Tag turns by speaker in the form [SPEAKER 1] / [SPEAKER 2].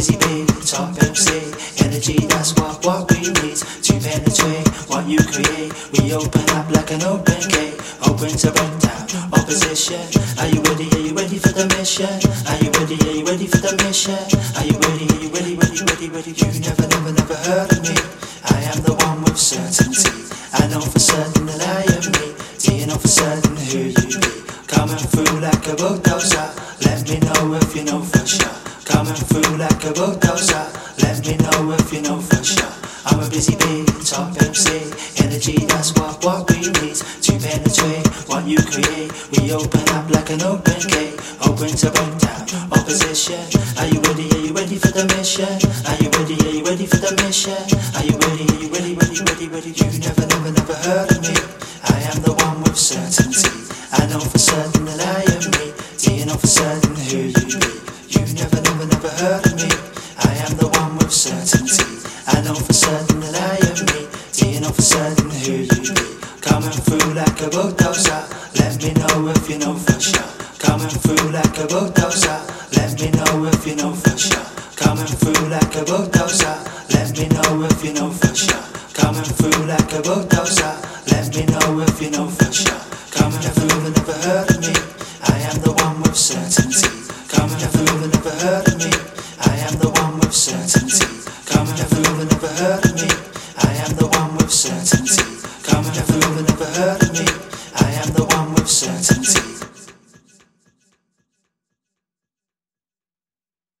[SPEAKER 1] busy bee, top MC. Energy, that's what, what we Open up like an open gate, open to break down opposition. Are you ready? Are you ready for the mission? Are you ready? Are you ready for the mission? Are you ready? Are you ready? Ready? Ready? Ready? You never, never, never heard of me. I am the one with certainty. I know for certain that I am me. Do you know for certain who you be? Coming through like a bulldozer. Let me know if you know for sure. Coming through like a bulldozer. Let me know if you know for sure. I'm a busy bee, top MC. Energy, that's what, what we need to penetrate what you create. We open up like an open gate, open to break down opposition. Are you ready? Are you ready for the mission? Are you ready? Are you ready for the mission? Are you ready? Are you ready? Ready? Ready? Ready? You never, never, never heard of me. I am the one with certainty. I know for certain that I am me. Do you know for certain who you be? You've never, never, never heard of me. Certain who you? Coming through like a bulldozer. Let me know if you know for sure. Coming through like a bulldozer. Let me know if you know for sure. Coming through like a bulldozer. Let me know if you know for sure. Coming through like a bulldozer. Let me know if you know for sure. Coming through, never heard of me. I am the one with certainty. Coming through, never heard of me. I am the one with certainty. Of me.